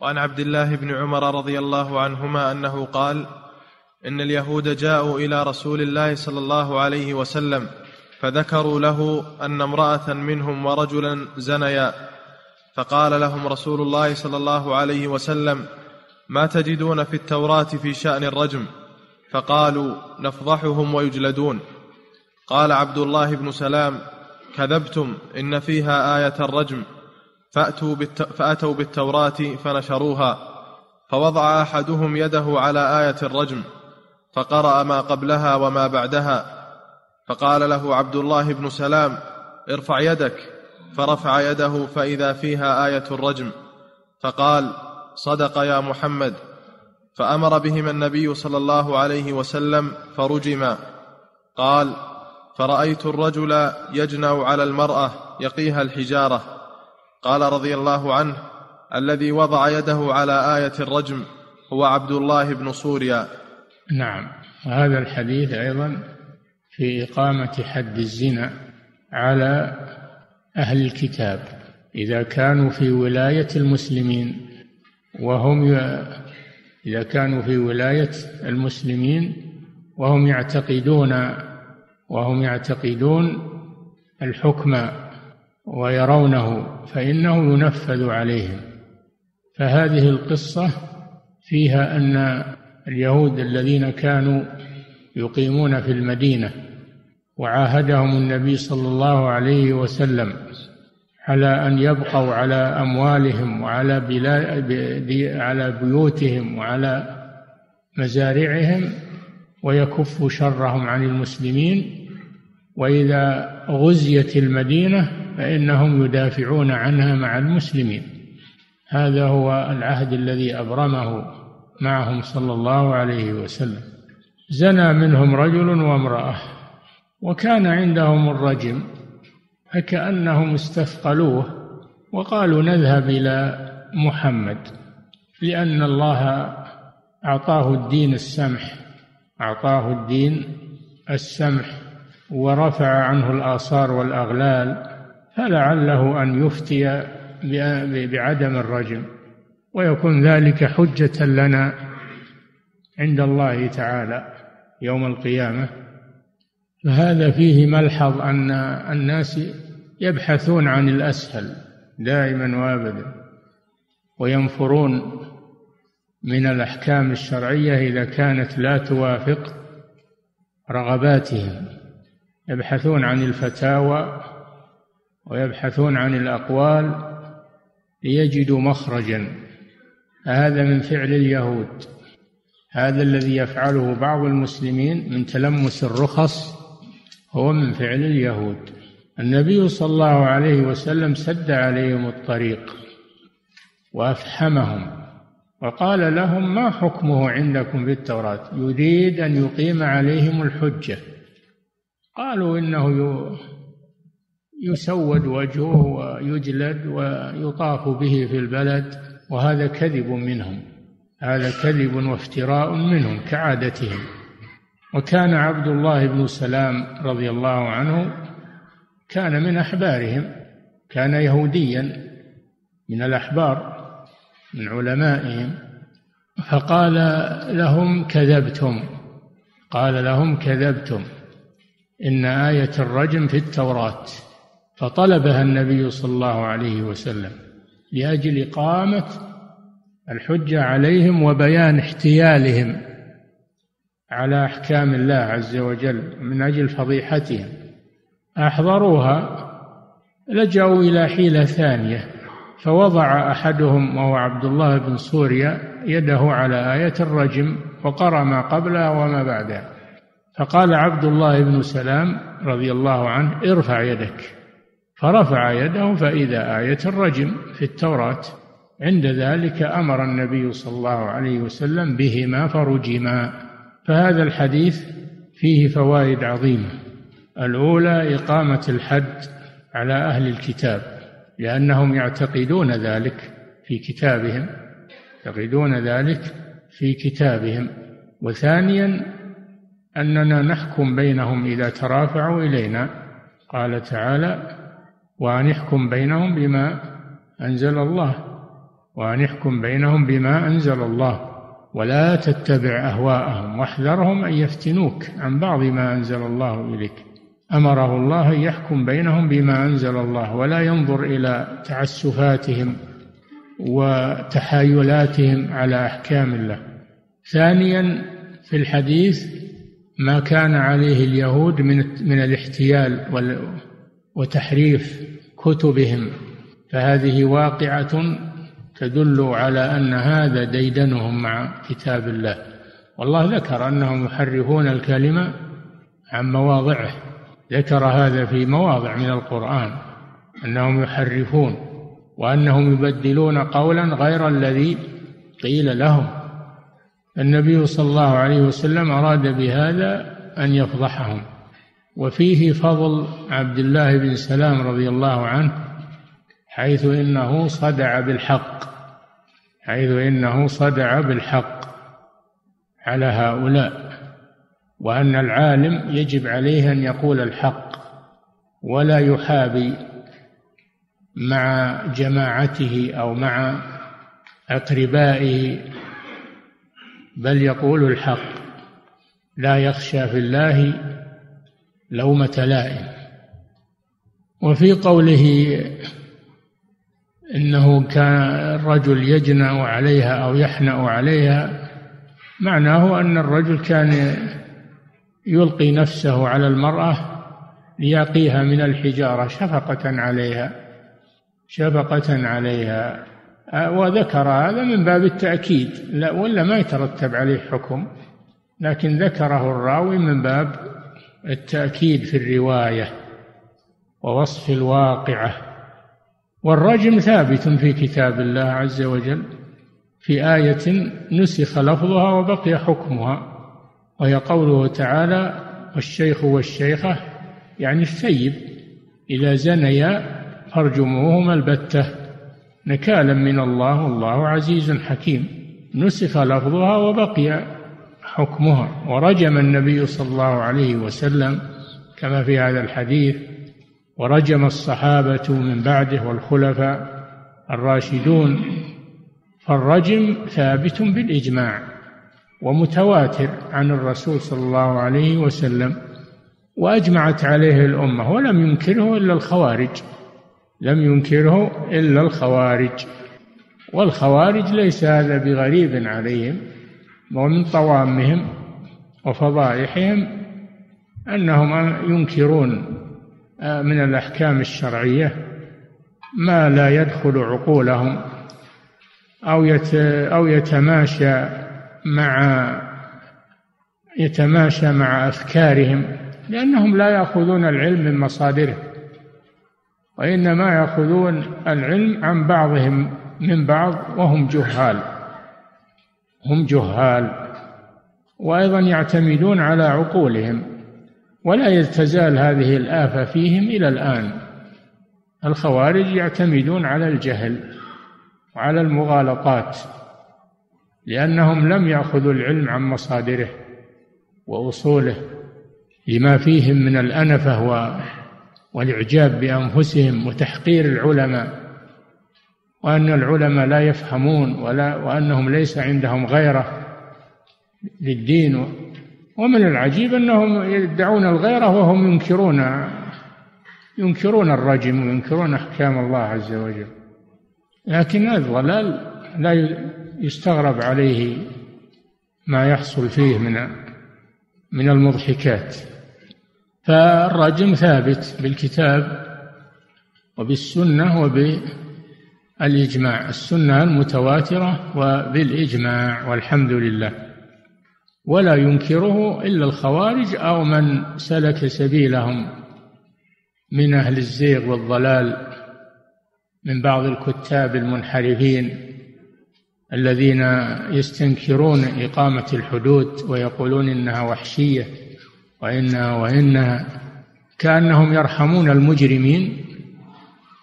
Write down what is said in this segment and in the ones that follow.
وعن عبد الله بن عمر رضي الله عنهما أنه قال إن اليهود جاءوا إلى رسول الله صلى الله عليه وسلم فذكروا له أن امرأة منهم ورجلا زنيا فقال لهم رسول الله صلى الله عليه وسلم ما تجدون في التوراة في شأن الرجم؟ فقالوا نفضحهم ويجلدون. قال عبد الله بن سلام كذبتم إن فيها آية الرجم. فأتوا, بالت... فأتوا بالتوراة فنشروها فوضع أحدهم يده على آية الرجم فقرأ ما قبلها وما بعدها فقال له عبد الله بن سلام ارفع يدك فرفع يده فإذا فيها آية الرجم فقال صدق يا محمد. فأمر بهما النبي صلى الله عليه وسلم فرجما قال فرأيت الرجل يجنع على المرأة يقيها الحجارة. قال رضي الله عنه الذي وضع يده على آية الرجم هو عبد الله بن صوريا. نعم. هذا الحديث أيضا في إقامة حد الزنا على أهل الكتاب إذا كانوا في ولاية المسلمين وهم إذا كانوا في ولاية المسلمين وهم يعتقدون وهم يعتقدون الحكم ويرونه فإنه ينفذ عليهم. فهذه القصة فيها أن اليهود الذين كانوا يقيمون في المدينة وعاهدهم النبي صلى الله عليه وسلم على أن يبقوا على أموالهم وعلى على بيوتهم وعلى مزارعهم ويكفوا شرهم عن المسلمين وإذا غزيت المدينة فإنهم يدافعون عنها مع المسلمين. هذا هو العهد الذي أبرمه معهم صلى الله عليه وسلم. زنى منهم رجل وامرأة وكان عندهم الرجم فكأنهم استثقلوه وقالوا نذهب إلى محمد لأن الله أعطاه الدين السمح أعطاه الدين السمح. ورفع عنه الآثار والأغلال فلعله أن يفتي بعدم الرجم ويكون ذلك حجة لنا عند الله تعالى يوم القيامة. فهذا فيه ملحظ أن الناس يبحثون عن الأسهل دائما وابدا وينفرون من الأحكام الشرعية إذا كانت لا توافق رغباتهم. يبحثون عن الفتاوى ويبحثون عن الأقوال ليجدوا مخرجا. هذا من فعل اليهود. هذا الذي يفعله بعض المسلمين من تلمس الرخص هو من فعل اليهود. النبي صلى الله عليه وسلم سد عليهم الطريق وأفحمهم وقال لهم ما حكمه عندكم في التوراه يريد أن يقيم عليهم الحجة. قالوا إنه يسود وجهه ويجلد ويطاف به في البلد وهذا كذب منهم هذا كذب وافتراء منهم كعادتهم. وكان عبد الله بن سلام رضي الله عنه كان من أحبارهم كان يهوديا من الأحبار من علمائهم فقال لهم كذبتم قال لهم كذبتم. إن آية الرجم في التوراة فطلبها النبي صلى الله عليه وسلم لأجل إقامة الحجة عليهم وبيان احتيالهم على أحكام الله عز وجل من أجل فضيحتهم. أحضروها لجأوا إلى حيلة ثانية فوضع أحدهم وهو عبد الله بن سوريا يده على آية الرجم وقرأ ما قبلها وما بعدها. فقال عبد الله بن سلام رضي الله عنه ارفع يدك. فرفع يده فإذا آية الرجم في التوراة عند ذلك أمر النبي صلى الله عليه وسلم بهما فرجما. فهذا الحديث فيه فوائد عظيمة. الأولى إقامة الحد على أهل الكتاب لأنهم يعتقدون ذلك في كتابهم يعتقدون ذلك في كتابهم. وثانيا أننا نحكم بينهم إذا ترافعوا إلينا. قال تعالى وأن يحكم بينهم بما أنزل الله. وأن يحكم بينهم بما أنزل الله. ولا تتبع أهواءهم. واحذرهم أن يفتنوك عن بعض ما أنزل الله إليك. أمره الله أن يحكم بينهم بما أنزل الله ولا ينظر إلى تعسفاتهم وتحايلاتهم على أحكام الله. ثانيا في الحديث ما كان عليه اليهود من من الاحتيال وتحريف كتبهم. فهذه واقعة تدل على أن هذا ديدنهم مع كتاب الله. والله ذكر أنهم يحرفون الكلمة عن مواضعه. ذكر هذا في مواضع من القرآن أنهم يحرفون وأنهم يبدلون قولا غير الذي قيل لهم. النبي صلى الله عليه وسلم أراد بهذا أن يفضحهم. وفيه فضل عبد الله بن سلام رضي الله عنه حيث إنه صدع بالحق حيث إنه صدع بالحق على هؤلاء وأن العالم يجب عليه أن يقول الحق ولا يحابي مع جماعته أو مع أقربائه بل يقول الحق لا يخشى في الله لومة لائم. وفي قوله إنه كان الرجل يجنأ عليها أو يحنأ عليها معناه أن الرجل كان يلقي نفسه على المرأة ليقيها من الحجارة شفقة عليها شفقة عليها. وذكر هذا من باب التأكيد. لا ولا ما يترتب عليه حكم لكن ذكره الراوي من باب التأكيد في الرواية ووصف الواقعة. والرجم ثابت في كتاب الله عز وجل في آية نسخ لفظها وبقي حكمها وهي قوله تعالى والشيخ والشيخة يعني الثيب إذا زنيا فارجموهما البتة. نكالا من الله والله عزيز حكيم. نسخ لفظها وبقي حكمها. ورجم النبي صلى الله عليه وسلم كما في هذا الحديث ورجم الصحابة من بعده والخلفاء الراشدون فالرجم ثابت بالإجماع ومتواتر عن الرسول صلى الله عليه وسلم وأجمعت عليه الأمة ولم ينكره إلا الخوارج. لم ينكره إلا الخوارج. والخوارج ليس هذا بغريب عليهم ومن طوامهم وفضائحهم أنهم ينكرون من الأحكام الشرعية ما لا يدخل عقولهم أو أو يتماشى مع يتماشى مع أفكارهم لأنهم لا يأخذون العلم من مصادره. وإنما يأخذون العلم عن بعضهم من بعض وهم جهال هم جهال وأيضا يعتمدون على عقولهم ولا تزال هذه الآفة فيهم إلى الآن. الخوارج يعتمدون على الجهل وعلى المغالطات لأنهم لم يأخذوا العلم عن مصادره وأصوله لما فيهم من الأنفة والإعجاب بأنفسهم وتحقير العلماء وأن العلماء لا يفهمون ولا وأنهم ليس عندهم غيرة للدين ومن العجيب أنهم يدعون الغيرة وهم ينكرون ينكرون الرجم وينكرون أحكام الله عز وجل. لكن الضلال لا يستغرب عليه ما يحصل فيه من من المضحكات. فالرجم ثابت بالكتاب وبالسنة وبالإجماع. السنة المتواترة وبالإجماع والحمد لله. ولا ينكره إلا الخوارج أو من سلك سبيلهم من أهل الزيغ والضلال من بعض الكتاب المنحرفين الذين يستنكرون إقامة الحدود ويقولون إنها وحشية. وإنها وإنها كأنهم يرحمون المجرمين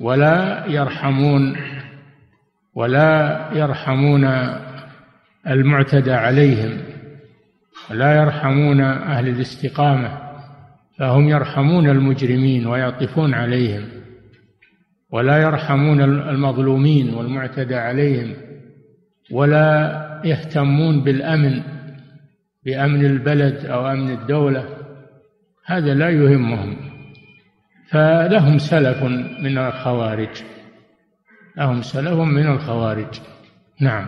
ولا يرحمون ولا يرحمون المعتدى عليهم ولا يرحمون أهل الاستقامة فهم يرحمون المجرمين ويعطفون عليهم ولا يرحمون المظلومين والمعتدى عليهم ولا يهتمون بالأمن بأمن البلد أو أمن الدولة. هذا لا يهمهم. فلهم سلف من الخوارج. لهم سلف من الخوارج. نعم.